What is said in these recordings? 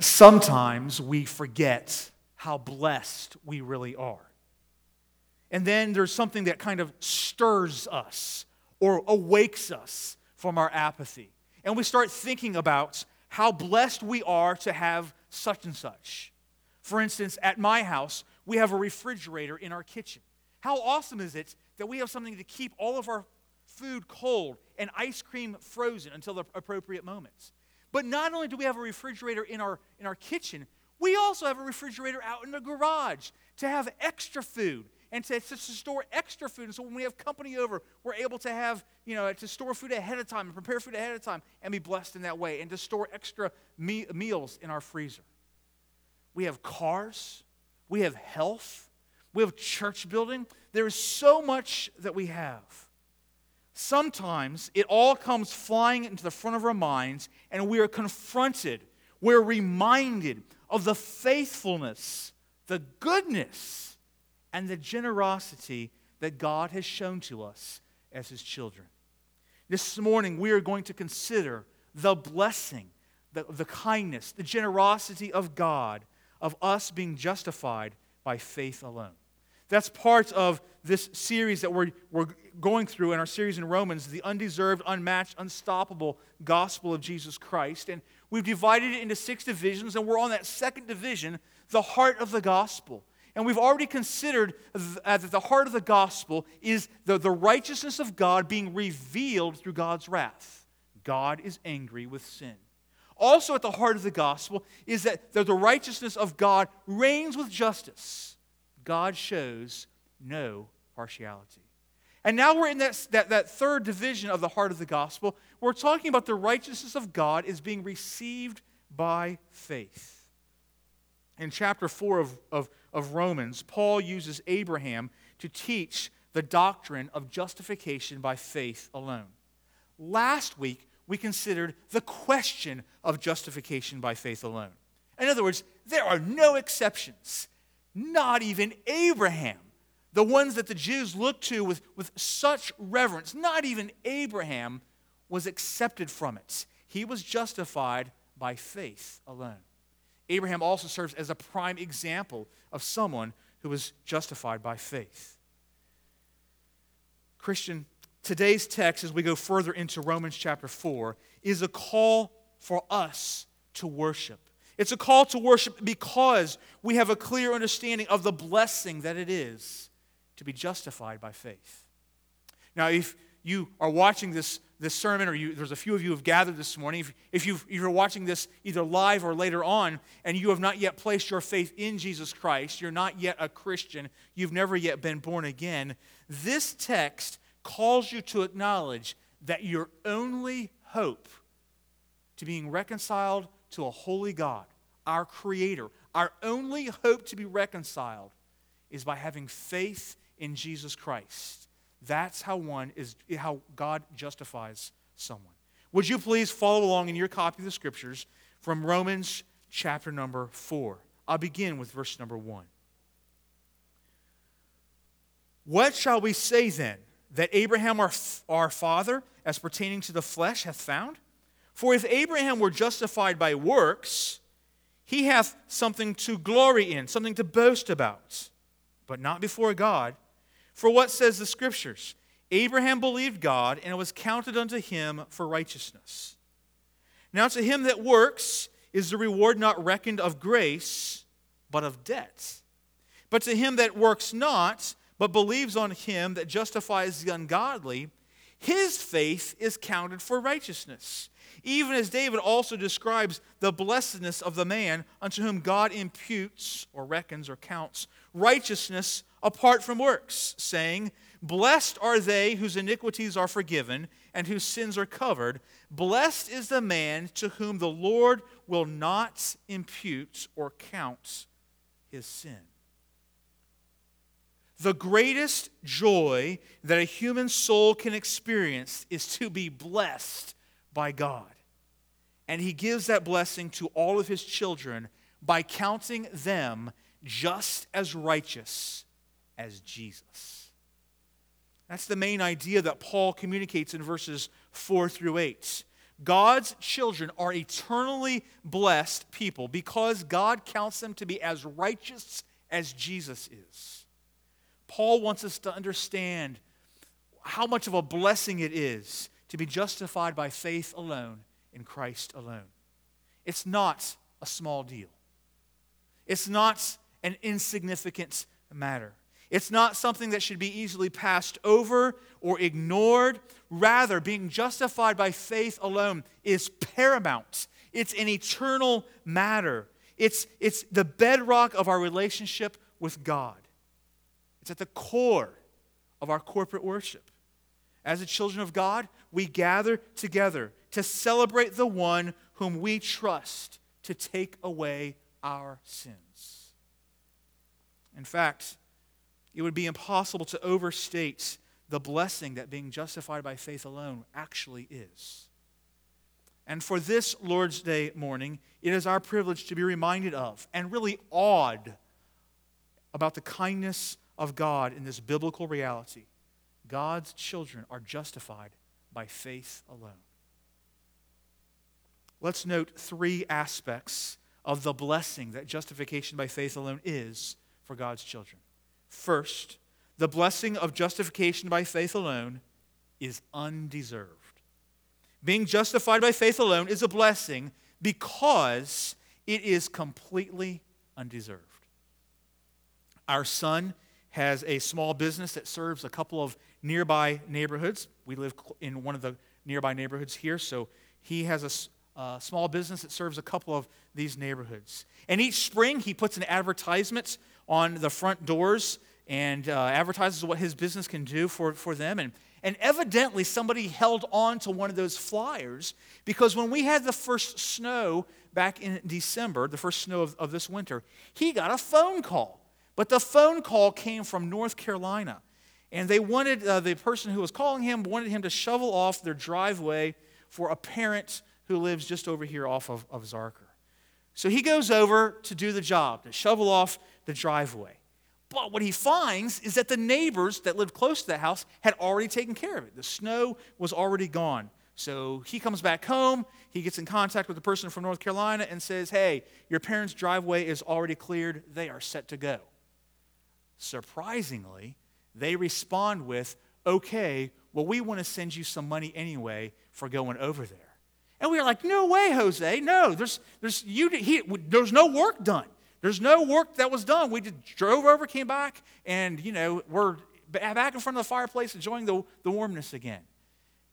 sometimes we forget how blessed we really are. And then there's something that kind of stirs us or awakes us from our apathy. And we start thinking about how blessed we are to have such and such. For instance, at my house, we have a refrigerator in our kitchen. How awesome is it that we have something to keep all of our food cold and ice cream frozen until the appropriate moments? But not only do we have a refrigerator in our, in our kitchen, we also have a refrigerator out in the garage to have extra food and to, to, store extra food. And so when we have company over, we're able to have, you know, to store food ahead of time and prepare food ahead of time and be blessed in that way and to store extra me- meals in our freezer. We have cars, we have health, we have church building. There is so much that we have. Sometimes it all comes flying into the front of our minds, and we are confronted, we're reminded of the faithfulness, the goodness, and the generosity that God has shown to us as His children. This morning, we are going to consider the blessing, the, the kindness, the generosity of God, of us being justified by faith alone. That's part of this series that we're, we're going through in our series in Romans, the undeserved, unmatched, unstoppable gospel of Jesus Christ. And we've divided it into six divisions, and we're on that second division, the heart of the gospel. And we've already considered uh, that the heart of the gospel is the, the righteousness of God being revealed through God's wrath. God is angry with sin. Also, at the heart of the gospel is that the righteousness of God reigns with justice. God shows no partiality. And now we're in that, that, that third division of the heart of the gospel. We're talking about the righteousness of God is being received by faith. In chapter 4 of, of, of Romans, Paul uses Abraham to teach the doctrine of justification by faith alone. Last week, we considered the question of justification by faith alone. In other words, there are no exceptions. Not even Abraham, the ones that the Jews looked to with, with such reverence, not even Abraham was accepted from it. He was justified by faith alone. Abraham also serves as a prime example of someone who was justified by faith. Christian, today's text, as we go further into Romans chapter 4, is a call for us to worship. It's a call to worship because we have a clear understanding of the blessing that it is to be justified by faith. Now, if you are watching this, this sermon, or you, there's a few of you have gathered this morning, if, if, you if you're watching this either live or later on, and you have not yet placed your faith in Jesus Christ, you're not yet a Christian, you've never yet been born again, this text calls you to acknowledge that your only hope to being reconciled to a holy God, our Creator. Our only hope to be reconciled is by having faith in Jesus Christ. That's how one is how God justifies someone. Would you please follow along in your copy of the scriptures from Romans chapter number 4. I'll begin with verse number 1. What shall we say then? That Abraham our, our father, as pertaining to the flesh, hath found? For if Abraham were justified by works, he hath something to glory in, something to boast about, but not before God. For what says the Scriptures? Abraham believed God, and it was counted unto him for righteousness. Now to him that works is the reward not reckoned of grace, but of debt. But to him that works not, but believes on him that justifies the ungodly, his faith is counted for righteousness even as David also describes the blessedness of the man unto whom God imputes or reckons or counts righteousness apart from works, saying, Blessed are they whose iniquities are forgiven and whose sins are covered. Blessed is the man to whom the Lord will not impute or count his sin. The greatest joy that a human soul can experience is to be blessed by God. And he gives that blessing to all of his children by counting them just as righteous as Jesus. That's the main idea that Paul communicates in verses 4 through 8. God's children are eternally blessed people because God counts them to be as righteous as Jesus is. Paul wants us to understand how much of a blessing it is to be justified by faith alone in Christ alone. It's not a small deal, it's not an insignificant matter. It's not something that should be easily passed over or ignored. Rather, being justified by faith alone is paramount. It's an eternal matter. It's, it's the bedrock of our relationship with God. It's at the core of our corporate worship. As the children of God, we gather together to celebrate the one whom we trust to take away our sins. In fact, it would be impossible to overstate the blessing that being justified by faith alone actually is. And for this Lord's Day morning, it is our privilege to be reminded of and really awed about the kindness of God in this biblical reality. God's children are justified by faith alone. Let's note three aspects of the blessing that justification by faith alone is for God's children. First, the blessing of justification by faith alone is undeserved. Being justified by faith alone is a blessing because it is completely undeserved. Our son has a small business that serves a couple of nearby neighborhoods. We live in one of the nearby neighborhoods here, so he has a uh, small business that serves a couple of these neighborhoods. And each spring, he puts an advertisement on the front doors and uh, advertises what his business can do for, for them. And, and evidently, somebody held on to one of those flyers because when we had the first snow back in December, the first snow of, of this winter, he got a phone call. But the phone call came from North Carolina. And they wanted, uh, the person who was calling him wanted him to shovel off their driveway for a parent who lives just over here off of, of Zarker. So he goes over to do the job, to shovel off the driveway. But what he finds is that the neighbors that lived close to the house had already taken care of it. The snow was already gone. So he comes back home. He gets in contact with the person from North Carolina and says, Hey, your parents' driveway is already cleared. They are set to go. Surprisingly, they respond with, Okay, well, we want to send you some money anyway for going over there. And we are like, No way, Jose. No, there's, there's, you, he, there's no work done. There's no work that was done. We just drove over, came back, and, you know, we're back in front of the fireplace enjoying the, the warmness again.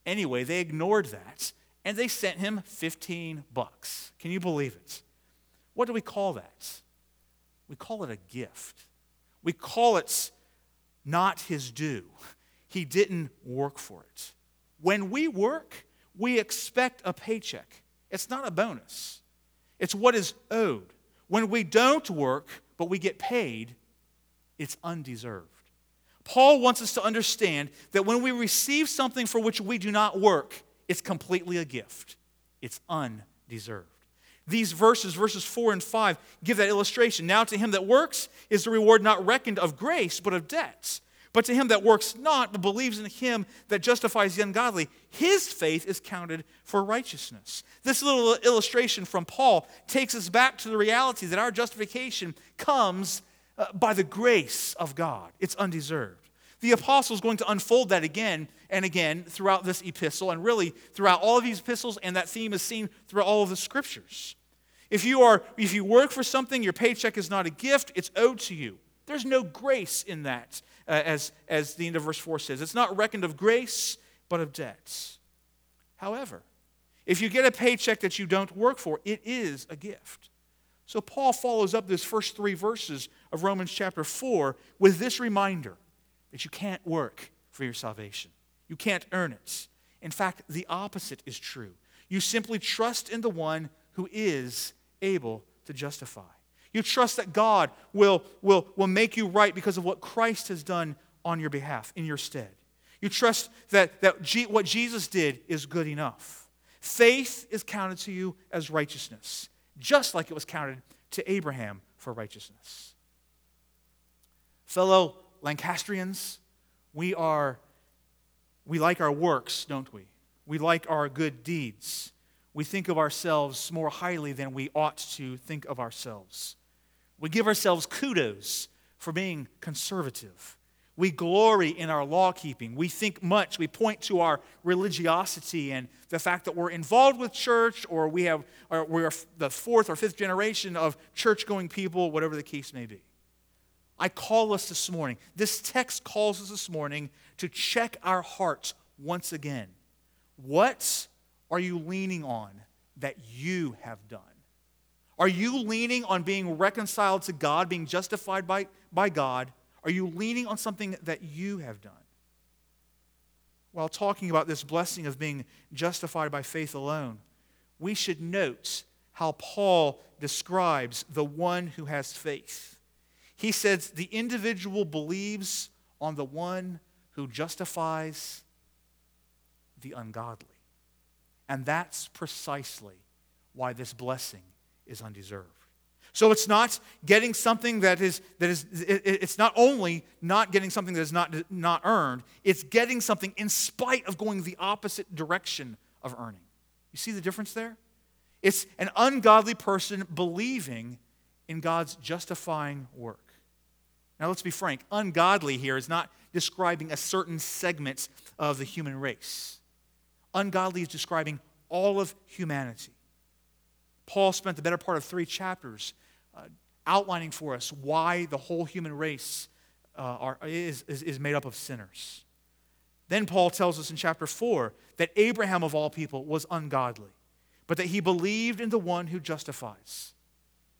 Anyway, they ignored that and they sent him 15 bucks. Can you believe it? What do we call that? We call it a gift. We call it not his due. He didn't work for it. When we work, we expect a paycheck. It's not a bonus, it's what is owed. When we don't work, but we get paid, it's undeserved. Paul wants us to understand that when we receive something for which we do not work, it's completely a gift. It's undeserved. These verses, verses 4 and 5, give that illustration. Now, to him that works is the reward not reckoned of grace, but of debts. But to him that works not, but believes in him that justifies the ungodly, his faith is counted for righteousness. This little illustration from Paul takes us back to the reality that our justification comes uh, by the grace of God, it's undeserved. The apostle is going to unfold that again and again throughout this epistle, and really throughout all of these epistles, and that theme is seen throughout all of the scriptures. If you, are, if you work for something, your paycheck is not a gift, it's owed to you. There's no grace in that, uh, as, as the end of verse 4 says. It's not reckoned of grace, but of debts. However, if you get a paycheck that you don't work for, it is a gift. So Paul follows up this first three verses of Romans chapter 4 with this reminder that you can't work for your salvation. You can't earn it. In fact, the opposite is true. You simply trust in the one who is able to justify. You trust that God will, will, will make you right because of what Christ has done on your behalf, in your stead. You trust that, that G, what Jesus did is good enough. Faith is counted to you as righteousness, just like it was counted to Abraham for righteousness. Fellow Lancastrians, we are we like our works, don't we? We like our good deeds. We think of ourselves more highly than we ought to think of ourselves. We give ourselves kudos for being conservative. We glory in our law keeping. We think much. We point to our religiosity and the fact that we're involved with church or we have, or we're the fourth or fifth generation of church going people, whatever the case may be. I call us this morning, this text calls us this morning to check our hearts once again. What are you leaning on that you have done? Are you leaning on being reconciled to God, being justified by, by God? Are you leaning on something that you have done? While talking about this blessing of being justified by faith alone, we should note how Paul describes the one who has faith. He says the individual believes on the one who justifies the ungodly. And that's precisely why this blessing is undeserved. So it's not getting something that is, that is it's not only not getting something that is not, not earned, it's getting something in spite of going the opposite direction of earning. You see the difference there? It's an ungodly person believing in God's justifying work. Now, let's be frank ungodly here is not describing a certain segment of the human race, ungodly is describing all of humanity. Paul spent the better part of three chapters uh, outlining for us why the whole human race uh, are, is, is, is made up of sinners. Then Paul tells us in chapter 4 that Abraham, of all people, was ungodly, but that he believed in the one who justifies.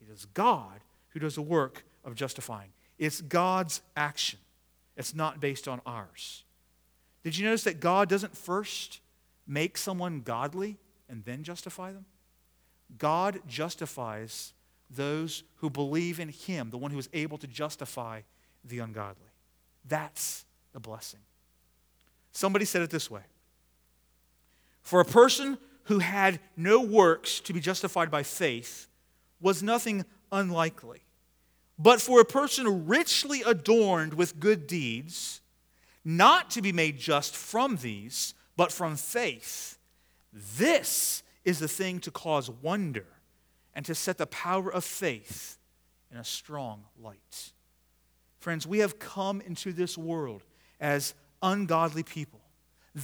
It is God who does the work of justifying, it's God's action, it's not based on ours. Did you notice that God doesn't first make someone godly and then justify them? God justifies those who believe in Him, the one who is able to justify the ungodly. That's the blessing. Somebody said it this way For a person who had no works to be justified by faith was nothing unlikely. But for a person richly adorned with good deeds, not to be made just from these, but from faith, this is the thing to cause wonder and to set the power of faith in a strong light. Friends, we have come into this world as ungodly people.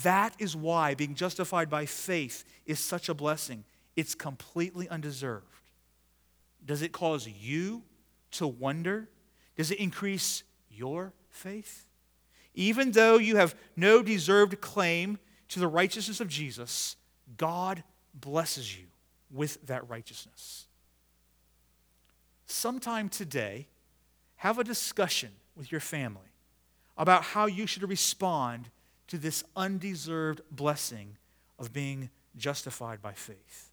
That is why being justified by faith is such a blessing. It's completely undeserved. Does it cause you to wonder? Does it increase your faith? Even though you have no deserved claim to the righteousness of Jesus, God blesses you with that righteousness. Sometime today, have a discussion with your family about how you should respond to this undeserved blessing of being justified by faith.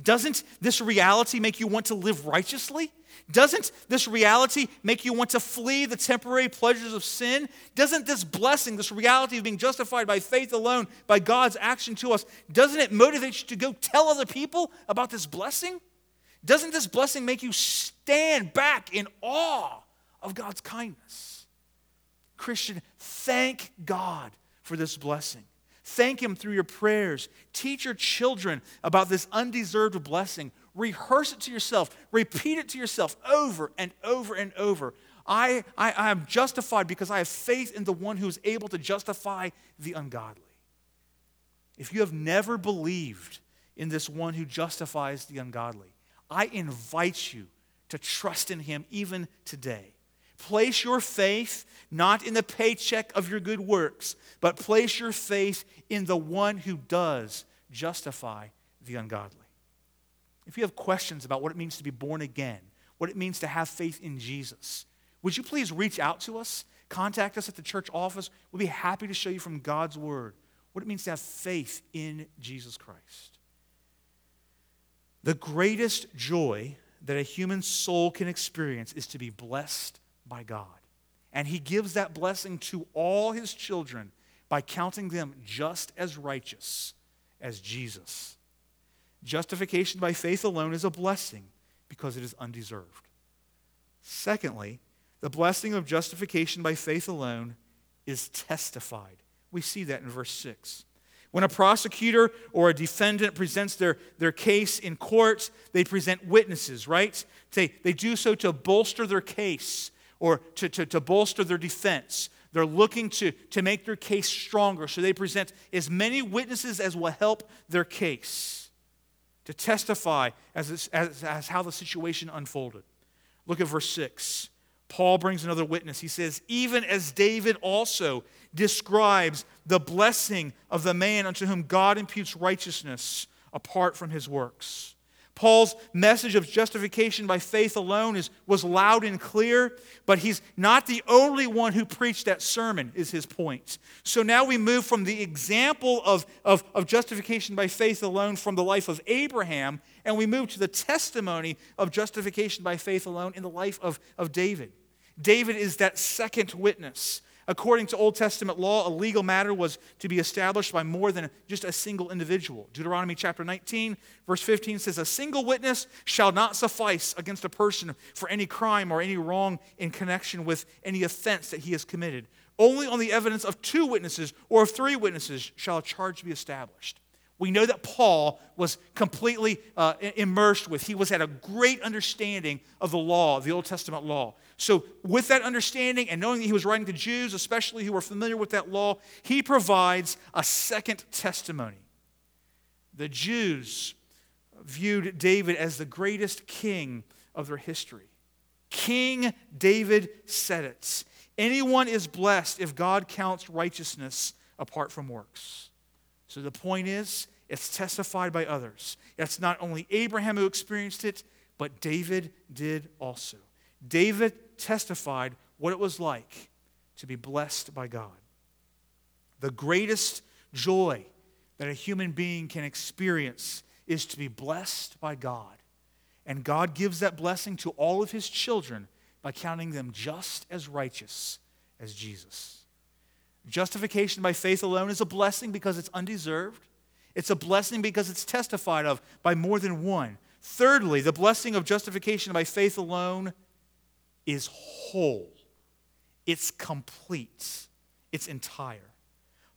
Doesn't this reality make you want to live righteously? Doesn't this reality make you want to flee the temporary pleasures of sin? Doesn't this blessing, this reality of being justified by faith alone, by God's action to us, doesn't it motivate you to go tell other people about this blessing? Doesn't this blessing make you stand back in awe of God's kindness? Christian, thank God for this blessing. Thank Him through your prayers. Teach your children about this undeserved blessing. Rehearse it to yourself. Repeat it to yourself over and over and over. I, I, I am justified because I have faith in the one who is able to justify the ungodly. If you have never believed in this one who justifies the ungodly, I invite you to trust in him even today. Place your faith not in the paycheck of your good works, but place your faith in the one who does justify the ungodly. If you have questions about what it means to be born again, what it means to have faith in Jesus, would you please reach out to us? Contact us at the church office. We'll be happy to show you from God's Word what it means to have faith in Jesus Christ. The greatest joy that a human soul can experience is to be blessed by God. And he gives that blessing to all his children by counting them just as righteous as Jesus. Justification by faith alone is a blessing because it is undeserved. Secondly, the blessing of justification by faith alone is testified. We see that in verse 6. When a prosecutor or a defendant presents their, their case in court, they present witnesses, right? They, they do so to bolster their case or to, to, to bolster their defense. They're looking to, to make their case stronger, so they present as many witnesses as will help their case to testify as, as, as how the situation unfolded. Look at verse 6. Paul brings another witness. He says, Even as David also describes the blessing of the man unto whom God imputes righteousness apart from his works. Paul's message of justification by faith alone is, was loud and clear, but he's not the only one who preached that sermon, is his point. So now we move from the example of, of, of justification by faith alone from the life of Abraham, and we move to the testimony of justification by faith alone in the life of, of David. David is that second witness. According to Old Testament law, a legal matter was to be established by more than just a single individual. Deuteronomy chapter 19, verse 15 says, A single witness shall not suffice against a person for any crime or any wrong in connection with any offense that he has committed. Only on the evidence of two witnesses or of three witnesses shall a charge be established we know that Paul was completely uh, immersed with. He was at a great understanding of the law, the Old Testament law. So, with that understanding and knowing that he was writing to Jews, especially who were familiar with that law, he provides a second testimony. The Jews viewed David as the greatest king of their history. King David said it. Anyone is blessed if God counts righteousness apart from works. So the point is, it's testified by others. It's not only Abraham who experienced it, but David did also. David testified what it was like to be blessed by God. The greatest joy that a human being can experience is to be blessed by God. And God gives that blessing to all of his children by counting them just as righteous as Jesus. Justification by faith alone is a blessing because it's undeserved. It's a blessing because it's testified of by more than one. Thirdly, the blessing of justification by faith alone is whole, it's complete, it's entire.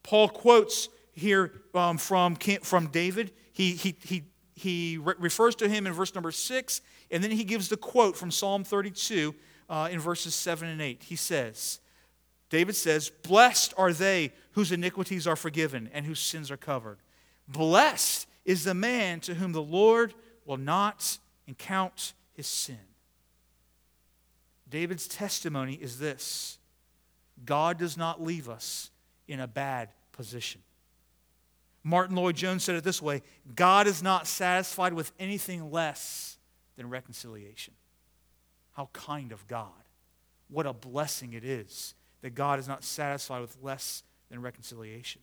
Paul quotes here um, from, from David. He, he, he, he re- refers to him in verse number six, and then he gives the quote from Psalm 32 uh, in verses 7 and 8. He says, David says, Blessed are they whose iniquities are forgiven and whose sins are covered. Blessed is the man to whom the Lord will not count his sin. David's testimony is this God does not leave us in a bad position. Martyn Lloyd-Jones said it this way God is not satisfied with anything less than reconciliation. How kind of God. What a blessing it is that God is not satisfied with less than reconciliation.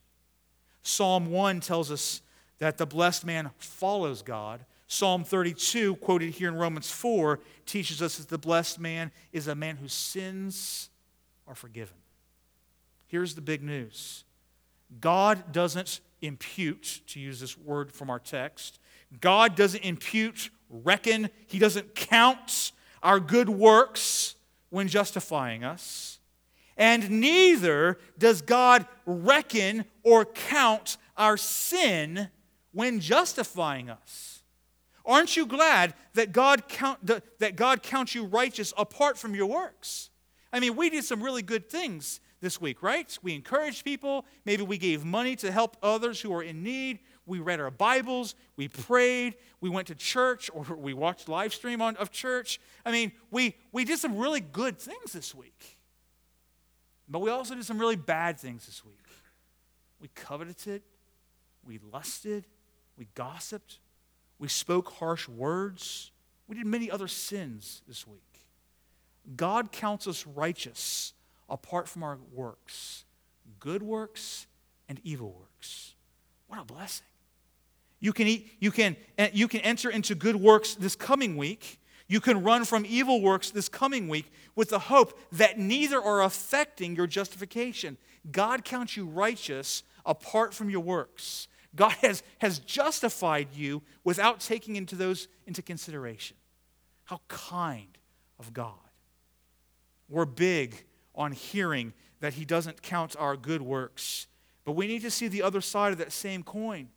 Psalm 1 tells us that the blessed man follows God. Psalm 32, quoted here in Romans 4, teaches us that the blessed man is a man whose sins are forgiven. Here's the big news God doesn't impute, to use this word from our text, God doesn't impute, reckon, He doesn't count our good works when justifying us and neither does God reckon or count our sin when justifying us. Aren't you glad that God, count, that God counts you righteous apart from your works? I mean, we did some really good things this week, right? We encouraged people. Maybe we gave money to help others who are in need. We read our Bibles. We prayed. We went to church or we watched live stream on, of church. I mean, we, we did some really good things this week. But we also did some really bad things this week. We coveted, we lusted, we gossiped, we spoke harsh words, we did many other sins this week. God counts us righteous apart from our works, good works and evil works. What a blessing. You can, eat, you, can, eh, you can enter into good works this coming week you can run from evil works this coming week with the hope that neither are affecting your justification. God counts you righteous apart from your works. God has, has justified you without taking into those into consideration. How kind of God. We're big on hearing that He doesn't count our good works, But we need to see the other side of that same coin.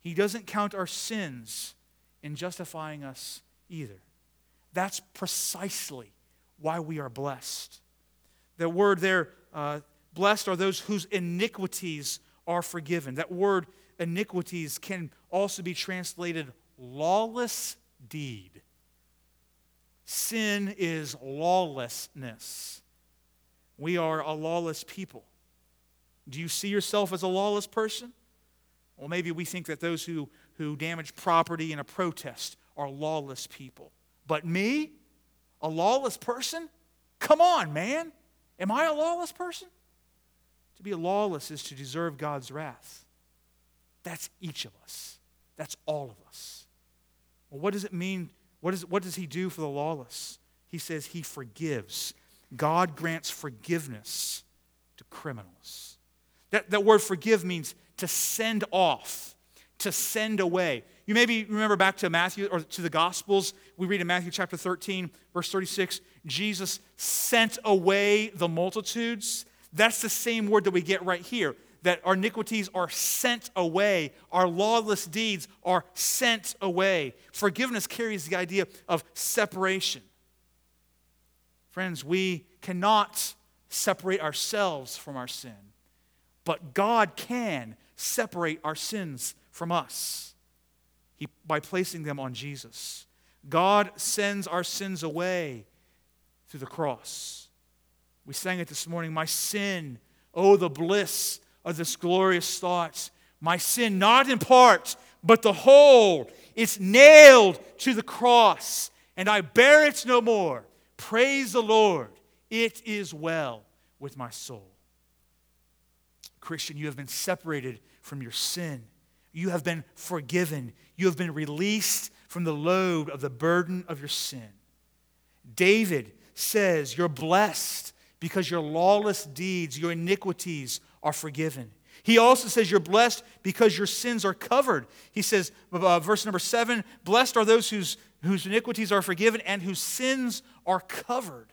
He doesn't count our sins in justifying us either. That's precisely why we are blessed. The word there, uh, blessed are those whose iniquities are forgiven. That word iniquities can also be translated lawless deed. Sin is lawlessness. We are a lawless people. Do you see yourself as a lawless person? Well, maybe we think that those who, who damage property in a protest are lawless people. But me, a lawless person? Come on, man. Am I a lawless person? To be lawless is to deserve God's wrath. That's each of us. That's all of us. Well, what does it mean? What, is, what does he do for the lawless? He says he forgives. God grants forgiveness to criminals. That, that word forgive means to send off, to send away. You maybe remember back to Matthew or to the Gospels. We read in Matthew chapter 13, verse 36, Jesus sent away the multitudes. That's the same word that we get right here that our iniquities are sent away, our lawless deeds are sent away. Forgiveness carries the idea of separation. Friends, we cannot separate ourselves from our sin, but God can separate our sins from us he, by placing them on Jesus. God sends our sins away through the cross. We sang it this morning My sin, oh, the bliss of this glorious thought. My sin, not in part, but the whole, it's nailed to the cross, and I bear it no more. Praise the Lord. It is well with my soul. Christian, you have been separated from your sin. You have been forgiven. You have been released from the load of the burden of your sin. David says, You're blessed because your lawless deeds, your iniquities are forgiven. He also says, You're blessed because your sins are covered. He says, uh, verse number seven, Blessed are those whose, whose iniquities are forgiven and whose sins are covered.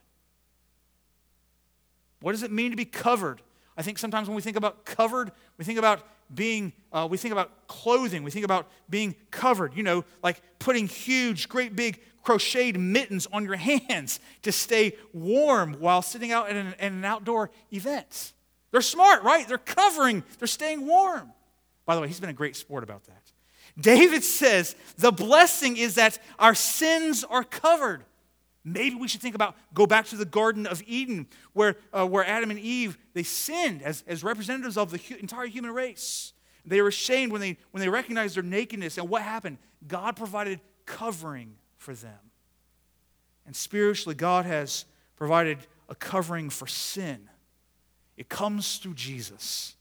What does it mean to be covered? I think sometimes when we think about covered, we think about being, uh, we think about clothing, we think about being covered, you know, like putting huge, great big crocheted mittens on your hands to stay warm while sitting out at an, at an outdoor event. They're smart, right? They're covering, they're staying warm. By the way, he's been a great sport about that. David says the blessing is that our sins are covered. Maybe we should think about go back to the Garden of Eden, where, uh, where Adam and Eve they sinned as, as representatives of the hu- entire human race. They were ashamed when they when they recognized their nakedness, and what happened? God provided covering for them. And spiritually, God has provided a covering for sin. It comes through Jesus.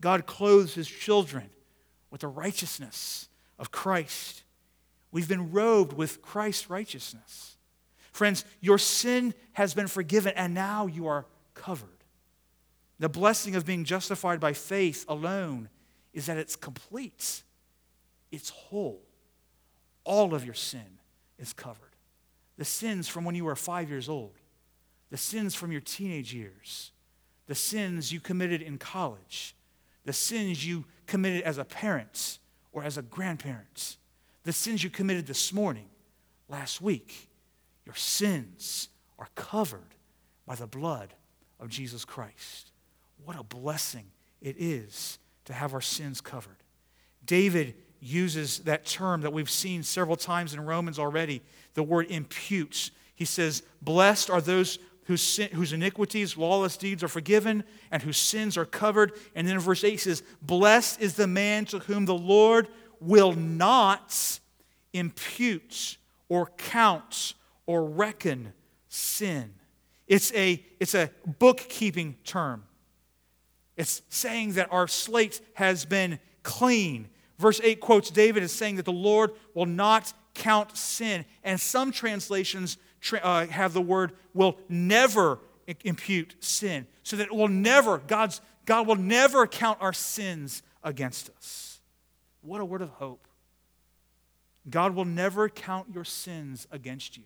God clothes his children with the righteousness of Christ. We've been robed with Christ's righteousness. Friends, your sin has been forgiven and now you are covered. The blessing of being justified by faith alone is that it's complete, it's whole. All of your sin is covered. The sins from when you were five years old, the sins from your teenage years, the sins you committed in college, the sins you committed as a parent or as a grandparent, the sins you committed this morning, last week your sins are covered by the blood of Jesus Christ. What a blessing it is to have our sins covered. David uses that term that we've seen several times in Romans already, the word imputes. He says, Blessed are those whose, sin, whose iniquities, lawless deeds are forgiven, and whose sins are covered. And then in verse 8 he says, Blessed is the man to whom the Lord will not impute or count or reckon sin. It's a, it's a bookkeeping term. It's saying that our slate has been clean. Verse 8 quotes David as saying that the Lord will not count sin. And some translations uh, have the word will never impute sin. So that it will never, God's, God will never count our sins against us. What a word of hope. God will never count your sins against you.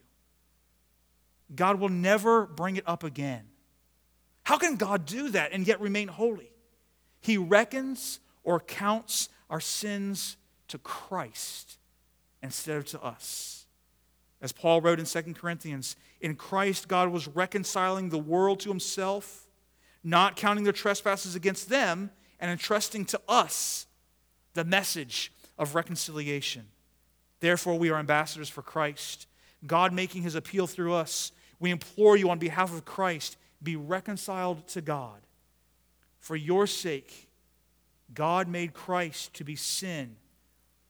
God will never bring it up again. How can God do that and yet remain holy? He reckons or counts our sins to Christ instead of to us. As Paul wrote in 2 Corinthians, in Christ God was reconciling the world to himself, not counting their trespasses against them, and entrusting to us the message of reconciliation. Therefore, we are ambassadors for Christ, God making his appeal through us. We implore you on behalf of Christ, be reconciled to God. For your sake, God made Christ to be sin.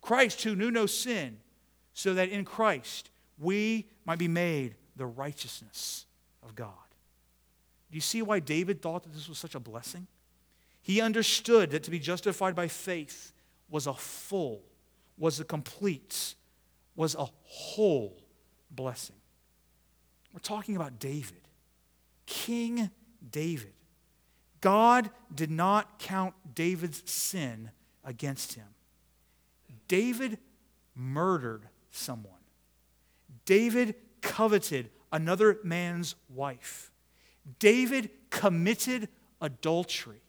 Christ, who knew no sin, so that in Christ we might be made the righteousness of God. Do you see why David thought that this was such a blessing? He understood that to be justified by faith was a full, was a complete, was a whole blessing. We're talking about David, King David. God did not count David's sin against him. David murdered someone. David coveted another man's wife. David committed adultery.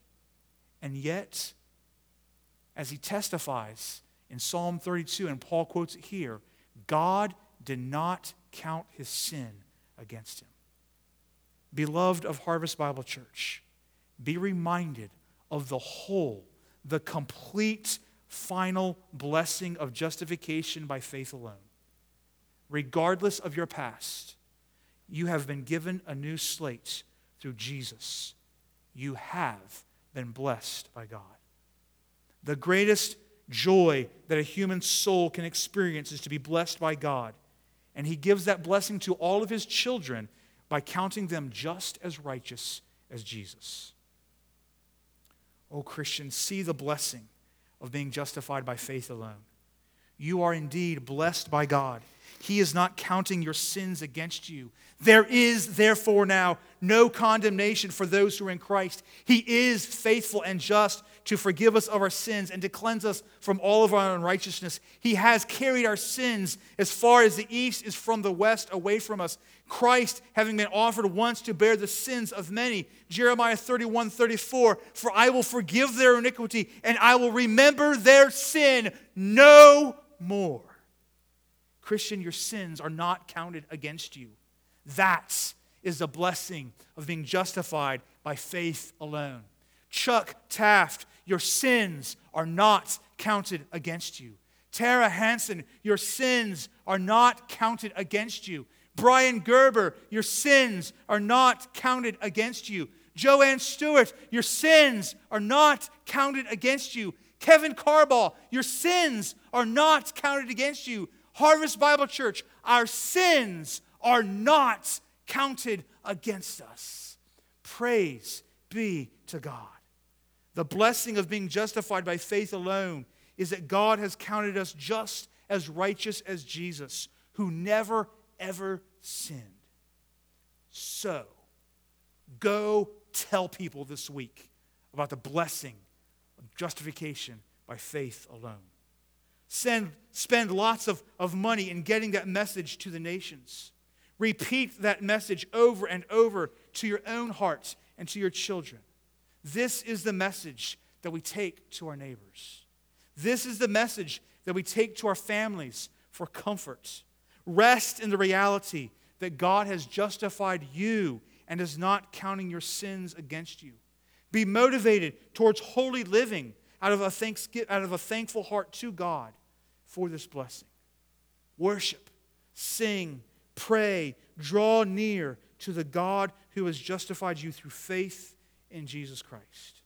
And yet, as he testifies in Psalm 32, and Paul quotes it here, God did not count his sin against him. Beloved of Harvest Bible Church, be reminded of the whole, the complete, final blessing of justification by faith alone. Regardless of your past, you have been given a new slate through Jesus. You have been blessed by God. The greatest joy that a human soul can experience is to be blessed by God. And He gives that blessing to all of His children by counting them just as righteous as Jesus. Oh, Christians, see the blessing of being justified by faith alone. You are indeed blessed by God. He is not counting your sins against you. There is, therefore, now no condemnation for those who are in Christ. He is faithful and just to forgive us of our sins and to cleanse us from all of our unrighteousness. He has carried our sins as far as the east is from the west away from us. Christ, having been offered once to bear the sins of many. Jeremiah 31 34, for I will forgive their iniquity and I will remember their sin no more. Christian, your sins are not counted against you. That is the blessing of being justified by faith alone. Chuck Taft, your sins are not counted against you. Tara Hanson, your sins are not counted against you. Brian Gerber, your sins are not counted against you. Joanne Stewart, your sins are not counted against you. Kevin Carball, your sins are not counted against you. Harvest Bible Church, our sins are not counted against us. Praise be to God. The blessing of being justified by faith alone is that God has counted us just as righteous as Jesus, who never, ever sinned. So, go tell people this week about the blessing of justification by faith alone. Send, spend lots of, of money in getting that message to the nations. Repeat that message over and over to your own hearts and to your children. This is the message that we take to our neighbors. This is the message that we take to our families for comfort. Rest in the reality that God has justified you and is not counting your sins against you. Be motivated towards holy living out of a, thanks, out of a thankful heart to God for this blessing. Worship, sing, pray, draw near to the God who has justified you through faith in Jesus Christ.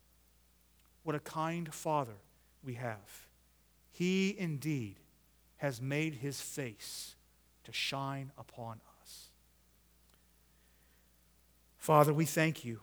What a kind Father we have. He indeed has made his face to shine upon us. Father, we thank you